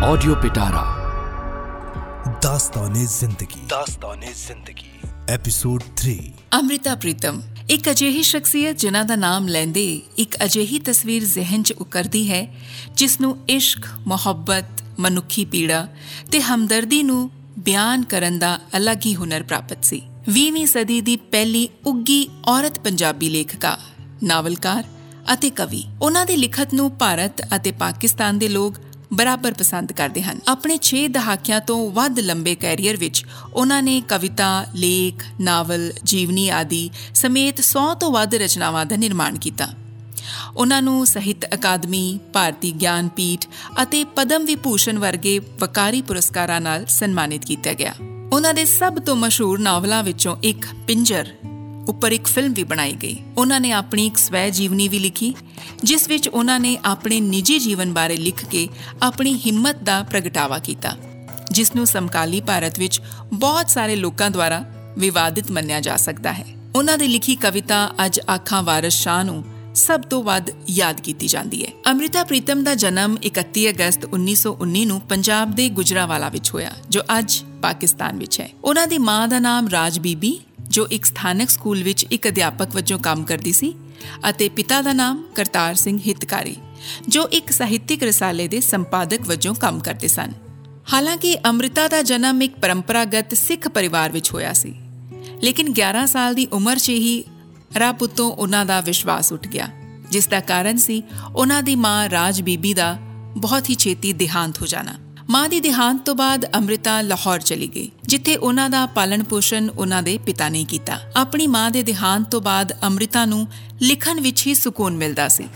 Audio पिटारा दास्तान जिंदगी दास्तान जिंदगी ਐਪੀਸੋਡ 3 ਅੰਮ੍ਰਿਤਾ ਪ੍ਰੀਤਮ ਇੱਕ ਅਜਿਹੀ ਸ਼ਖਸੀਅਤ ਜਿਨ੍ਹਾਂ ਦਾ ਨਾਮ ਲੈਂਦੇ ਇੱਕ ਅਜਿਹੀ ਤਸਵੀਰ ਜ਼ਿਹਨ 'ਚ ਉਕਰਦੀ ਹੈ ਜਿਸ ਨੂੰ ਇਸ਼ਕ, ਮੁਹੱਬਤ, ਮਨੁੱਖੀ ਪੀੜਾ ਤੇ ਹਮਦਰਦੀ ਨੂੰ ਬਿਆਨ ਕਰਨ ਦਾ ਅਲੱਗ ਹੀ ਹੁਨਰ ਪ੍ਰਾਪਤ ਸੀ 20ਵੀਂ ਸਦੀ ਦੀ ਪਹਿਲੀ ਉੱਗੀ ਔਰਤ ਪੰਜਾਬੀ ਲੇਖਕਾ ਨਾਵਲਕਾਰ ਅਤੇ ਕਵੀ ਉਹਨਾਂ ਦੀ ਲਿਖਤ ਨੂੰ ਭਾਰਤ ਅਤੇ ਪਾਕਿਸਤਾਨ ਦੇ ਲੋਕ ਬਰਾਬਰ ਪਸੰਦ ਕਰਦੇ ਹਨ ਆਪਣੇ 6 ਦਹਾਕਿਆਂ ਤੋਂ ਵੱਧ ਲੰਬੇ ਕੈਰੀਅਰ ਵਿੱਚ ਉਹਨਾਂ ਨੇ ਕਵਿਤਾ, ਲੇਖ, ਨਾਵਲ, ਜੀਵਨੀ ਆਦਿ ਸਮੇਤ 100 ਤੋਂ ਵੱਧ ਰਚਨਾਵਾਂ ਦਾ ਨਿਰਮਾਣ ਕੀਤਾ। ਉਹਨਾਂ ਨੂੰ ਸਾਹਿਤ ਅਕਾਦਮੀ, ਭਾਰਤੀ ਗਿਆਨ ਪੀਠ ਅਤੇ ਪਦਮ ਵਿਭੂਸ਼ਣ ਵਰਗੇ ਵਕਾਰੀ ਪੁਰਸਕਾਰਾਂ ਨਾਲ ਸਨਮਾਨਿਤ ਕੀਤਾ ਗਿਆ। ਉਹਨਾਂ ਦੇ ਸਭ ਤੋਂ ਮਸ਼ਹੂਰ ਨਾਵਲਾਂ ਵਿੱਚੋਂ ਇੱਕ ਪਿੰਜਰ ਉੱਪਰ ਇੱਕ ਫਿਲਮ ਵੀ ਬਣਾਈ ਗਈ। ਉਹਨਾਂ ਨੇ ਆਪਣੀ ਇੱਕ ਸਵੈ ਜੀਵਨੀ ਵੀ ਲਿਖੀ, ਜਿਸ ਵਿੱਚ ਉਹਨਾਂ ਨੇ ਆਪਣੇ ਨਿੱਜੀ ਜੀਵਨ ਬਾਰੇ ਲਿਖ ਕੇ ਆਪਣੀ ਹਿੰਮਤ ਦਾ ਪ੍ਰਗਟਾਵਾ ਕੀਤਾ, ਜਿਸ ਨੂੰ ਸਮਕਾਲੀ ਭਾਰਤ ਵਿੱਚ ਬਹੁਤ ਸਾਰੇ ਲੋਕਾਂ ਦੁਆਰਾ ਵਿਵਾਦਿਤ ਮੰਨਿਆ ਜਾ ਸਕਦਾ ਹੈ। ਉਹਨਾਂ ਦੀ ਲਿਖੀ ਕਵਿਤਾ ਅੱਜ ਆਖਾਂ ਵਾਰਿਸ ਸ਼ਾਹ ਨੂੰ ਸਭ ਤੋਂ ਵੱਧ ਯਾਦ ਕੀਤੀ ਜਾਂਦੀ ਹੈ। ਅਮ੍ਰਿਤਾ ਪ੍ਰੀਤਮ ਦਾ ਜਨਮ 31 ਅਗਸਤ 1919 ਨੂੰ ਪੰਜਾਬ ਦੇ ਗੁਜਰਾਵਾਲਾ ਵਿੱਚ ਹੋਇਆ, ਜੋ ਅੱਜ ਪਾਕਿਸਤਾਨ ਵਿੱਚ ਹੈ। ਉਹਨਾਂ ਦੀ ਮਾਂ ਦਾ ਨਾਮ ਰਾਜ ਬੀਬੀ ਜੋ ਇੱਕ ਸਥਾਨਕ ਸਕੂਲ ਵਿੱਚ ਇੱਕ ਅਧਿਆਪਕ ਵਜੋਂ ਕੰਮ ਕਰਦੀ ਸੀ ਅਤੇ ਪਿਤਾ ਦਾ ਨਾਮ ਕਰਤਾਰ ਸਿੰਘ ਹਿਤਕਾਰੀ, ਜੋ ਇੱਕ ਸਾਹਿਤਿਕ ਰਸਾਲੇ ਦੇ ਸੰਪਾਦਕ ਵਜੋਂ ਕੰਮ ਕਰਦੇ ਸਨ। ਹਾਲਾਂਕਿ ਅੰਮ੍ਰਿਤਾ ਦਾ ਜਨਮ ਇੱਕ ਪਰੰਪਰਾਗਤ ਸਿੱਖ ਪਰਿਵਾਰ ਵਿੱਚ ਹੋਇਆ ਸੀ, ਲੇਕਿਨ 11 ਸਾਲ ਦੀ ਉਮਰ 'ਚ ਹੀ ਰੱਬ ਉਤੋਂ ਉਹਨਾਂ ਦਾ ਵਿਸ਼ਵਾਸ ਉੱਠ ਗਿਆ, ਜਿਸ ਦਾ ਕਾਰਨ ਸੀ ਉਹਨਾਂ ਦੀ ਮਾਂ ਰਾਜ ਬੀਬੀ ਦਾ ਬਹੁਤ ਹੀ ਛੇਤੀ ਦੇਹਾਂਤ ਹੋ ਜਾਣਾ। ਮਾਂ ਦੀ ਦੇਹਾਂਤ ਤੋਂ ਬਾਅਦ ਅੰਮ੍ਰਿਤਾ ਲਾਹੌਰ ਚਲੀ ਗਈ, ਜਿੱਥੇ ਉਹਨਾਂ ਦਾ ਪਾਲਣ ਪੋਸ਼ਣ ਉਹਨਾਂ ਦੇ ਪਿਤਾ ਨੇ ਕੀਤਾ। ਆਪਣੀ ਮਾਂ ਦੇ ਦੇਹਾਂਤ ਤੋਂ ਬਾਅਦ ਅੰਮ੍ਰਿਤਾ ਨੂੰ ਲਿਖਣ ਵਿੱਚ ਹੀ ਸਕੂਨ ਮਿਲਦਾ ਸੀ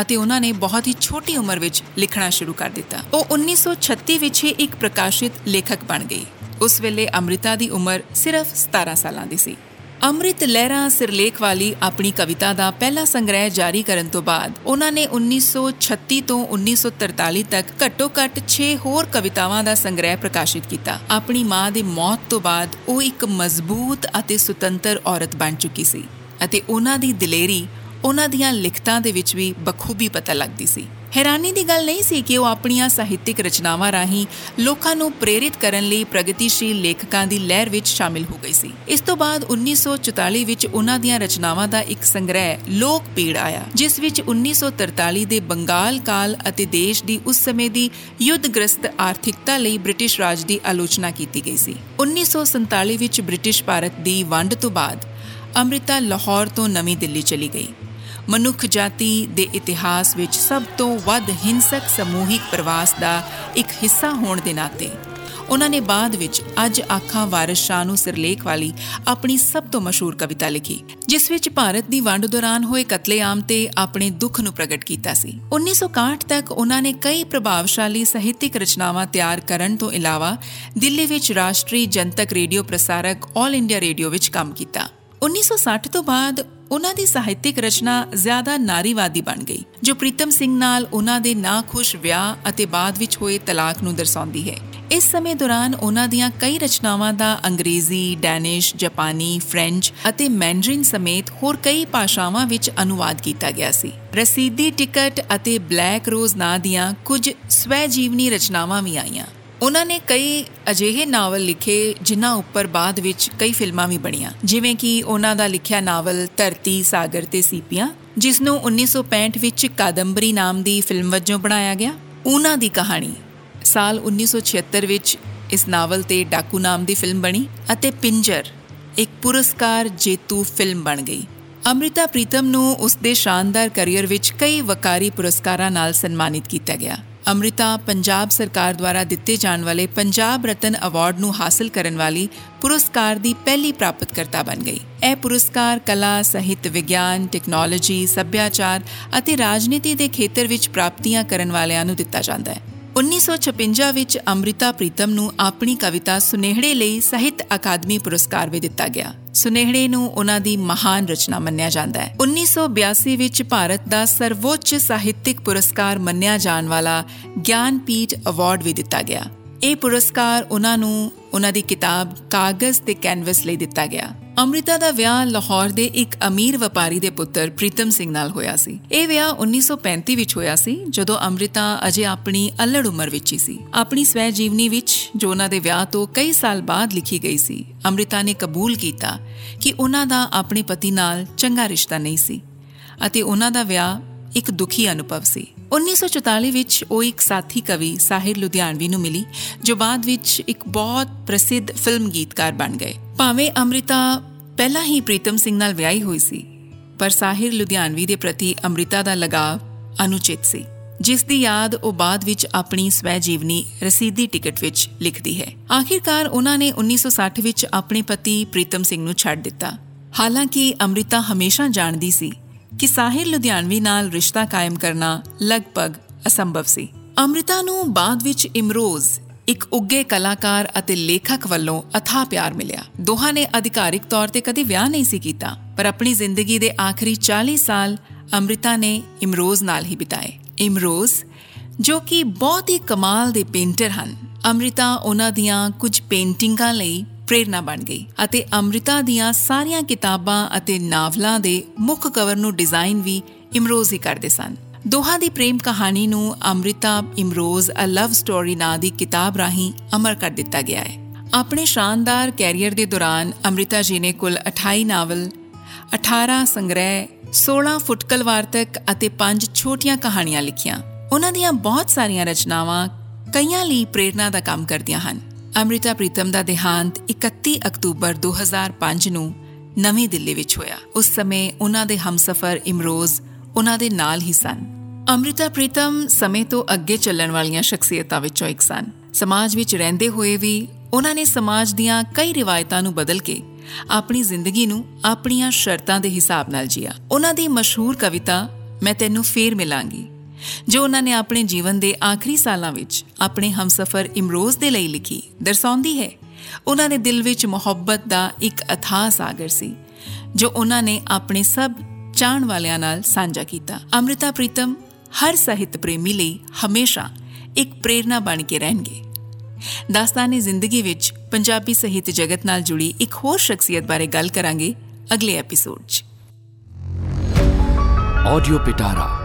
ਅਤੇ ਉਹਨਾਂ ਨੇ ਬਹੁਤ ਹੀ ਛੋਟੀ ਉਮਰ ਵਿੱਚ ਲਿਖਣਾ ਸ਼ੁਰੂ ਕਰ ਦਿੱਤਾ। ਉਹ 1936 ਵਿੱਚ ਹੀ ਇੱਕ ਪ੍ਰਕਾਸ਼ਿਤ ਲੇਖਕ ਬਣ ਗਈ। ਉਸ ਵੇਲੇ ਅੰਮ੍ਰਿਤਾ ਦੀ ਉਮਰ ਸਿਰਫ 17 ਸਾਲਾਂ ਦੀ ਸੀ। ਅੰਮ੍ਰਿਤ ਲਹਿਰਾ ਸਿਰਲੇਖ ਵਾਲੀ ਆਪਣੀ ਕਵਿਤਾ ਦਾ ਪਹਿਲਾ ਸੰਗ੍ਰਹਿ ਜਾਰੀ ਕਰਨ ਤੋਂ ਬਾਅਦ ਉਹਨਾਂ ਨੇ 1936 ਤੋਂ 1943 ਤੱਕ ਘੱਟੋ-ਘੱਟ 6 ਹੋਰ ਕਵਿਤਾਵਾਂ ਦਾ ਸੰਗ੍ਰਹਿ ਪ੍ਰਕਾਸ਼ਿਤ ਕੀਤਾ। ਆਪਣੀ ਮਾਂ ਦੀ ਮੌਤ ਤੋਂ ਬਾਅਦ ਉਹ ਇੱਕ ਮਜ਼ਬੂਤ ਅਤੇ ਸੁਤੰਤਰ ਔਰਤ ਬਣ ਚੁੱਕੀ ਸੀ ਅਤੇ ਉਹਨਾਂ ਦੀ ਦਿਲੇਰੀ ਉਹਨਾਂ ਦੀਆਂ ਲਿਖਤਾਂ ਦੇ ਵਿੱਚ ਵੀ ਬਖੂਬੀ ਪਤਾ ਲੱਗਦੀ ਸੀ। ਹੈਰਾਨੀ ਦੀ ਗੱਲ ਨਹੀਂ ਸੀ ਕਿ ਉਹ ਆਪਣੀਆਂ ਸਾਹਿਤਿਕ ਰਚਨਾਵਾਂ ਰਾਹੀਂ ਲੋਕਾਂ ਨੂੰ ਪ੍ਰੇਰਿਤ ਕਰਨ ਲਈ ਪ੍ਰਗਤੀਸ਼ੀਲ ਲੇਖਕਾਂ ਦੀ ਲਹਿਰ ਵਿੱਚ ਸ਼ਾਮਿਲ ਹੋ ਗਈ ਸੀ। ਇਸ ਤੋਂ ਬਾਅਦ 1944 ਵਿੱਚ ਉਹਨਾਂ ਦੀਆਂ ਰਚਨਾਵਾਂ ਦਾ ਇੱਕ ਸੰਗ੍ਰਹਿ, ਲੋਕ ਪੀੜ ਆਇਆ, ਜਿਸ ਵਿੱਚ 1943 ਦੇ ਬੰਗਾਲ ਕਾਲ ਅਤੇ ਦੇਸ਼ ਦੀ ਉਸ ਸਮੇਂ ਦੀ ਯੁੱਧਗ੍ਰਸਤ ਆਰਥਿਕਤਾ ਲਈ ਬ੍ਰਿਟਿਸ਼ ਰਾਜ ਦੀ ਆਲੋਚਨਾ ਕੀਤੀ ਗਈ ਸੀ। 1947 ਵਿੱਚ ਬ੍ਰਿਟਿਸ਼ ਭਾਰਤ ਦੀ ਵੰਡ ਤੋਂ ਬਾਅਦ ਅੰਮ੍ਰਿਤਾ ਲਾਹੌਰ ਤੋਂ ਨਵੀਂ ਦਿੱਲੀ ਚਲੀ ਗਈ। ਮਨੁੱਖ ਜਾਤੀ ਦੇ ਇਤਿਹਾਸ ਵਿੱਚ ਸਭ ਤੋਂ ਵੱਧ ਹਿੰਸਕ ਸਮੂਹਿਕ ਪ੍ਰਵਾਸ ਦਾ ਇੱਕ ਹਿੱਸਾ ਹੋਣ ਦੇ ਨਾਤੇ। ਉਹਨਾਂ ਨੇ ਬਾਅਦ ਵਿੱਚ ਅੱਜ ਆਖਾਂ ਵਾਰਿਸ ਸ਼ਾਹ ਨੂੰ ਸਿਰਲੇਖ ਵਾਲੀ ਆਪਣੀ ਸਭ ਤੋਂ ਮਸ਼ਹੂਰ ਕਵਿਤਾ ਲਿਖੀ, ਜਿਸ ਵਿੱਚ ਭਾਰਤ ਦੀ ਵੰਡ ਦੌਰਾਨ ਹੋਏ ਕਤਲੇਆਮ ਤੇ ਆਪਣੇ ਦੁੱਖ ਨੂੰ ਪ੍ਰਗਟ ਕੀਤਾ ਸੀ। 1961 ਤੱਕ ਉਹਨਾਂ ਨੇ ਕਈ ਪ੍ਰਭਾਵਸ਼ਾਲੀ ਸਾਹਿਤਿਕ ਰਚਨਾਵਾਂ ਤਿਆਰ ਕਰਨ ਤੋਂ ਇਲਾਵਾ ਦਿੱਲੀ ਵਿੱਚ ਰਾਸ਼ਟਰੀ ਜਨਤਕ ਰੇਡੀਓ ਪ੍ਰਸਾਰਕ ਆਲ ਇੰਡੀਆ ਰੇਡੀਓ ਵਿੱਚ ਕੰਮ ਕੀਤਾ। 1960 ਤੋਂ ਬਾਅਦ ਉਹਨਾਂ ਦੀ ਸਾਹਿਤਿਕ ਰਚਨਾ ਜ਼ਿਆਦਾ ਨਾਰੀਵਾਦੀ ਬਣ ਗਈ ਜੋ ਪ੍ਰੀਤਮ ਸਿੰਘ ਨਾਲ ਉਹਨਾਂ ਦੇ ਨਾਖੁਸ਼ ਵਿਆਹ ਅਤੇ ਬਾਅਦ ਵਿੱਚ ਹੋਏ ਤਲਾਕ ਨੂੰ ਦਰਸਾਉਂਦੀ ਹੈ ਇਸ ਸਮੇਂ ਦੌਰਾਨ ਉਹਨਾਂ ਦੀਆਂ ਕਈ ਰਚਨਾਵਾਂ ਦਾ ਅੰਗਰੇਜ਼ੀ, ਡੈਨਿਸ਼, ਜਾਪਾਨੀ, ਫ੍ਰੈਂਚ ਅਤੇ ਮੈਂਡਰਿਨ ਸਮੇਤ ਹੋਰ ਕਈ ਭਾਸ਼ਾਵਾਂ ਵਿੱਚ ਅਨੁਵਾਦ ਕੀਤਾ ਗਿਆ ਸੀ। ਰਸੀਦੀ ਟਿਕਟ ਅਤੇ ਬਲੈਕ ਰੋਜ਼ ਨਾਂ ਦੀਆਂ ਕੁਝ ਸਵੈ ਜੀਵਨੀ ਰਚਨਾਵਾਂ ਵੀ ਆਈਆਂ। ਉਹਨਾਂ ਨੇ ਕਈ ਅਜਿਹੇ ਨਾਵਲ ਲਿਖੇ, ਜਿਨ੍ਹਾਂ ਉੱਪਰ ਬਾਅਦ ਵਿੱਚ ਕਈ ਫਿਲਮਾਂ ਵੀ ਬਣੀਆਂ। ਜਿਵੇਂ ਕਿ ਉਹਨਾਂ ਦਾ ਲਿਖਿਆ ਨਾਵਲ ਧਰਤੀ, ਸਾਗਰ ਤੇ ਸੀਪੀਆਂ, ਜਿਸ ਨੂੰ 1965 ਵਿੱਚ ਕਾਦੰਬਰੀ ਨਾਮ ਦੀ ਫਿਲਮ ਵਜੋਂ ਬਣਾਇਆ ਗਿਆ। ਉਹਨਾਂ ਦੀ ਕਹਾਣੀ ਸਾਲ 1976 ਵਿੱਚ ਇਸ ਨਾਵਲ ਤੇ ਡਾਕੂ ਨਾਮ ਦੀ ਫਿਲਮ ਬਣੀ ਅਤੇ ਪਿੰਜਰ ਇੱਕ ਪੁਰਸਕਾਰ ਜੇਤੂ ਫਿਲਮ ਬਣ ਗਈ। ਅਮ੍ਰਿਤਾ ਪ੍ਰੀਤਮ ਨੂੰ ਉਸ ਦੇ ਸ਼ਾਨਦਾਰ ਕੈਰੀਅਰ ਵਿੱਚ ਕਈ ਵਕਾਰੀ ਪੁਰਸਕਾਰਾਂ ਨਾਲ ਸਨਮਾਨਿਤ ਕੀਤਾ ਗਿਆ। ਅਮ੍ਰਿਤਾ ਪੰਜਾਬ ਸਰਕਾਰ ਦੁਆਰਾ ਦਿੱਤੇ ਜਾਣ ਵਾਲੇ ਪੰਜਾਬ ਰਤਨ ਅਵਾਰਡ ਨੂੰ ਹਾਸਲ ਕਰਨ ਵਾਲੀ ਪੁਰਸਕਾਰ ਦੀ ਪਹਿਲੀ ਪ੍ਰਾਪਤਕਰਤਾ ਬਣ ਗਈ। ਇਹ ਪੁਰਸਕਾਰ ਕਲਾ, ਸਾਹਿਤ, ਵਿਗਿਆਨ, ਟੈਕਨੋਲੋਜੀ, ਸੱਭਿਆਚਾਰ ਅਤੇ ਰਾਜਨੀਤੀ ਦੇ ਖੇਤਰ ਵਿੱਚ ਪ੍ਰਾਪਤੀਆਂ ਕਰਨ ਵਾਲਿਆਂ ਨੂੰ ਦਿੱਤਾ ਜਾਂਦਾ ਹੈ। 1956 ਵਿੱਚ ਅਮ੍ਰਿਤਾ ਪ੍ਰੀਤਮ ਨੂੰ ਆਪਣੀ ਕਵਿਤਾ ਸੁਨੇਹੜੇ ਲਈ ਸਾਹਿਤ ਅਕਾਦਮੀ ਪੁਰਸਕਾਰ ਵੀ ਦਿੱਤਾ ਗਿਆ। ਸੁਨੇਹੜੇ ਨੂੰ ਉਹਨਾਂ ਦੀ ਮਹਾਨ ਰਚਨਾ ਮੰਨਿਆ ਜਾਂਦਾ ਹੈ। 1982 ਵਿੱਚ ਭਾਰਤ ਦਾ ਸਰਵੋੱਚ ਸਾਹਿਤਿਕ ਪੁਰਸਕਾਰ ਮੰਨਿਆ ਜਾਣ ਵਾਲਾ ਗਿਆਨਪੀਠ ਅਵਾਰਡ ਵੀ ਦਿੱਤਾ ਗਿਆ। ਇਹ ਪੁਰਸਕਾਰ ਉਹਨਾਂ ਨੂੰ, ਉਹਨਾਂ ਦੀ ਕਿਤਾਬ ਕਾਗਜ਼ ਤੇ ਕੈਨਵਸ ਲਈ ਦਿੱਤਾ ਗਿਆ। ਅੰਮ੍ਰਿਤਾ ਦਾ ਵਿਆਹ ਲਾਹੌਰ ਦੇ ਇੱਕ ਅਮੀਰ ਵਪਾਰੀ ਦੇ ਪੁੱਤਰ ਪ੍ਰੀਤਮ ਸਿੰਘ ਨਾਲ ਹੋਇਆ ਸੀ। ਇਹ ਵਿਆਹ 1935 ਵਿੱਚ ਹੋਇਆ ਸੀ, ਜਦੋਂ ਅੰਮ੍ਰਿਤਾ ਅਜੇ ਆਪਣੀ ਅਲੜ ਉਮਰ ਵਿੱਚ ਹੀ ਸੀ। ਆਪਣੀ ਸਵੈ ਜੀਵਨੀ ਵਿੱਚ, ਜੋ ਉਹਨਾਂ ਦੇ ਵਿਆਹ ਤੋਂ ਕਈ ਸਾਲ ਬਾਅਦ ਲਿਖੀ ਗਈ ਸੀ, ਅੰਮ੍ਰਿਤਾ ਨੇ ਕਬੂਲ ਕੀਤਾ ਕਿ ਉਹਨਾਂ ਦਾ ਆਪਣੇ ਪਤੀ ਨਾਲ ਚੰਗਾ ਰਿਸ਼ਤਾ ਨਹੀਂ ਸੀ ਅਤੇ ਉਹਨਾਂ ਦਾ ਵਿਆਹ ਇੱਕ ਦੁਖੀ ਅਨੁਭਵ ਸੀ। 1944 ਵਿੱਚ ਉਹ ਇੱਕ ਸਾਥੀ ਕਵੀ ਸਾਹਿਰ ਲੁਧਿਆਣਵੀ ਨੂੰ ਮਿਲੀ, ਜੋ ਬਾਅਦ ਵਿੱਚ ਇੱਕ ਬਹੁਤ ਪ੍ਰਸਿੱਧ ਫਿਲਮ ਗੀਤਕਾਰ ਬਣ ਗਏ। ਭਾਵੇਂ ਅੰਮ੍ਰਿਤਾ ਪਹਿਲਾਂ ਹੀ ਪ੍ਰੀਤਮ ਸਿੰਘ ਨਾਲ ਵਿਆਹੀ ਹੋਈ ਸੀ, ਪਰ ਸਾਹਿਰ ਲੁਧਿਆਣਵੀ ਦੇ ਪ੍ਰਤੀ ਅੰਮ੍ਰਿਤਾ ਦਾ ਲਗਾਵ ਅਨੁਚਿਤ ਸੀ, ਜਿਸ ਦੀ ਯਾਦ ਉਹ ਬਾਅਦ ਵਿੱਚ ਆਪਣੀ ਸਵੈ ਜੀਵਨੀ ਰਸੀਦੀ ਟਿਕਟ ਵਿੱਚ ਲਿਖਦੀ ਹੈ। ਆਖਿਰਕਾਰ ਉਹਨਾਂ ਨੇ 1960 ਵਿੱਚ ਆਪਣੇ ਪਤੀ ਪ੍ਰੀਤਮ ਸਿੰਘ ਨੂੰ ਛੱਡ ਦਿੱਤਾ। ਹਾਲਾਂਕਿ ਅੰਮ੍ਰਿਤਾ ਹਮੇਸ਼ਾ ਜਾਣਦੀ ਸੀ ਕਿ ਸਾਹਿਰ ਲੁਧਿਆਣਵੀ ਨਾਲ ਰਿਸ਼ਤਾ ਕਾਇਮ ਕਰਨਾ ਲਗਭਗ ਅਸੰਭਵ ਸੀ। ਅੰਮ੍ਰਿਤਾ ਨੂੰ ਬਾਅਦ ਵਿੱਚ ਇਮਰੋਜ਼ ਇੱਕ ਉੱਗੇ ਕਲਾਕਾਰ ਅਤੇ ਲੇਖਕ ਵੱਲੋਂ ਅਥਾ ਪਿਆਰ ਮਿਲਿਆ। ਦੋਹਾਂ ਨੇ ਅਧਿਕਾਰਿਕ ਤੌਰ ਤੇ ਕਦੇ ਵਿਆਹ ਨਹੀਂ ਸੀ ਕੀਤਾ, ਪਰ ਆਪਣੀ ਜ਼ਿੰਦਗੀ ਦੇ ਆਖਰੀ 40 ਸਾਲ ਅੰਮ੍ਰਿਤਾ ਨੇ ਇਮਰੋਜ਼ ਨਾਲ ਹੀ ਬਿਤਾਏ। ਇਮਰੋਜ਼, ਜੋ ਕਿ ਬਹੁਤ ਹੀ ਕਮਾਲ ਦੇ ਪੇਂਟਰ ਹਨ। ਅੰਮ੍ਰਿਤਾ ਉਹਨਾਂ ਦੀਆਂ ਕੁਝ ਪੇਂਟਿੰਗਾਂ ਲਈ ਪ੍ਰੇਰਣਾ ਬਣ ਗਈ ਅਤੇ ਅੰਮ੍ਰਿਤਾ ਦੀਆਂ ਸਾਰੀਆਂ ਕਿਤਾਬਾਂ ਅਤੇ ਨਾਵਲਾਂ ਦੇ ਮੁੱਖ ਕਵਰ ਨੂੰ ਡਿਜ਼ਾਈਨ ਵੀ ਇਮਰੋਜ਼ ਹੀ ਕਰਦੇ ਸਨ। ਦੋਹਾਂ ਦੀ ਪ੍ਰੇਮ ਕਹਾਣੀ ਨੂੰ Amrita Imroz a love story ਨਾਂ ਦੀ ਕਿਤਾਬ ਰਾਹੀਂ ਅਮਰ ਕਰ ਦਿੱਤਾ ਗਿਆ ਹੈ। ਆਪਣੇ ਸ਼ਾਨਦਾਰ ਕੈਰੀਅਰ ਦੇ ਦੌਰਾਨ ਅੰਮ੍ਰਿਤਾ ਜੀ ਨੇ ਕੁੱਲ 28 ਨਾਵਲ 18 ਸੰਗ੍ਰਹਿ 16 ਫੁਟਕਲ ਵਾਰਤਕ ਅਤੇ 5 ਛੋਟੀਆਂ ਕਹਾਣੀਆਂ ਲਿਖੀਆਂ। ਉਹਨਾਂ ਦੀਆਂ ਬਹੁਤ ਸਾਰੀਆਂ ਰਚਨਾਵਾਂ ਕਈਆਂ ਲਈ ਪ੍ਰੇਰਣਾ ਦਾ ਕੰਮ ਕਰਦੀਆਂ ਹਨ। ਅਮ੍ਰਿਤਾ ਪ੍ਰੀਤਮ ਦਾ ਦੇਹਾਂਤ 31 ਅਕਤੂਬਰ 2005 ਨੂੰ ਨਵੀਂ ਦਿੱਲੀ ਵਿੱਚ ਹੋਇਆ। ਉਸ ਸਮੇਂ ਉਹਨਾਂ ਦੇ ਹਮਸਫਰ ਇਮਰੋਜ਼ ਉਹਨਾਂ ਦੇ ਨਾਲ ਹੀ ਸਨ। ਅਮ੍ਰਿਤਾ ਪ੍ਰੀਤਮ ਸਮੇਂ ਤੋਂ ਅੱਗੇ ਚੱਲਣ ਵਾਲੀਆਂ ਸ਼ਖਸੀਅਤਾਂ ਵਿੱਚੋਂ ਇੱਕ ਸਨ। ਸਮਾਜ ਵਿੱਚ ਰਹਿੰਦੇ ਹੋਏ ਵੀ ਉਹਨਾਂ ਨੇ ਸਮਾਜ ਦੀਆਂ ਕਈ ਰਿਵਾਇਤਾਂ ਨੂੰ ਬਦਲ ਕੇ ਆਪਣੀ ਜ਼ਿੰਦਗੀ ਨੂੰ ਆਪਣੀਆਂ ਸ਼ਰਤਾਂ ਦੇ ਹਿਸਾਬ ਨਾਲ ਜੀਆ। ਉਹਨਾਂ ਦੀ ਮਸ਼ਹੂਰ ਕਵਿਤਾ, ਮੈਂ ਤੈਨੂੰ ਫੇਰ ਮਿਲਾਂਗੀ ਜੋ ਉਹਨਾਂ ਨੇ ਆਪਣੇ ਜੀਵਨ ਦੇ ਆਖਰੀ ਸਾਲਾਂ ਵਿੱਚ ਆਪਣੇ ਹਮਸਫਰ ਇਮਰੋਜ਼ ਦੇ ਲਈ ਲਿਖੀ, ਦਰਸਾਉਂਦੀ ਹੈ। ਉਹਨਾਂ ਦੇ ਦਿਲ ਵਿੱਚ ਮੁਹੱਬਤ ਦਾ ਇੱਕ ਅਥਾਹ ਸਾਗਰ ਸੀ, ਜੋ ਉਹਨਾਂ ਨੇ ਆਪਣੇ ਸਭ ਚਾਹਣ ਵਾਲਿਆਂ ਨਾਲ ਸਾਂਝਾ ਕੀਤਾ। ਅਮ੍ਰਿਤਾ ਪ੍ਰੀਤਮ ਹਰ ਸਾਹਿਤ ਪ੍ਰੇਮੀ ਲਈ ਹਮੇਸ਼ਾ ਇੱਕ ਪ੍ਰੇਰਣਾ ਬਣ ਕੇ ਰਹਿਣਗੇ। ਦਾਸਤਾਨੇ ਜ਼ਿੰਦਗੀ ਵਿੱਚ ਪੰਜਾਬੀ ਸਾਹਿਤ ਜਗਤ ਨਾਲ ਜੁੜੀ ਇੱਕ ਹੋਰ ਸ਼ਖਸੀਅਤ ਬਾਰੇ ਗੱਲ ਕਰਾਂਗੇ ਅਗਲੇ ਐਪੀਸੋਡ 'ਚ। ਆਡੀਓ ਪਿਟਾਰਾ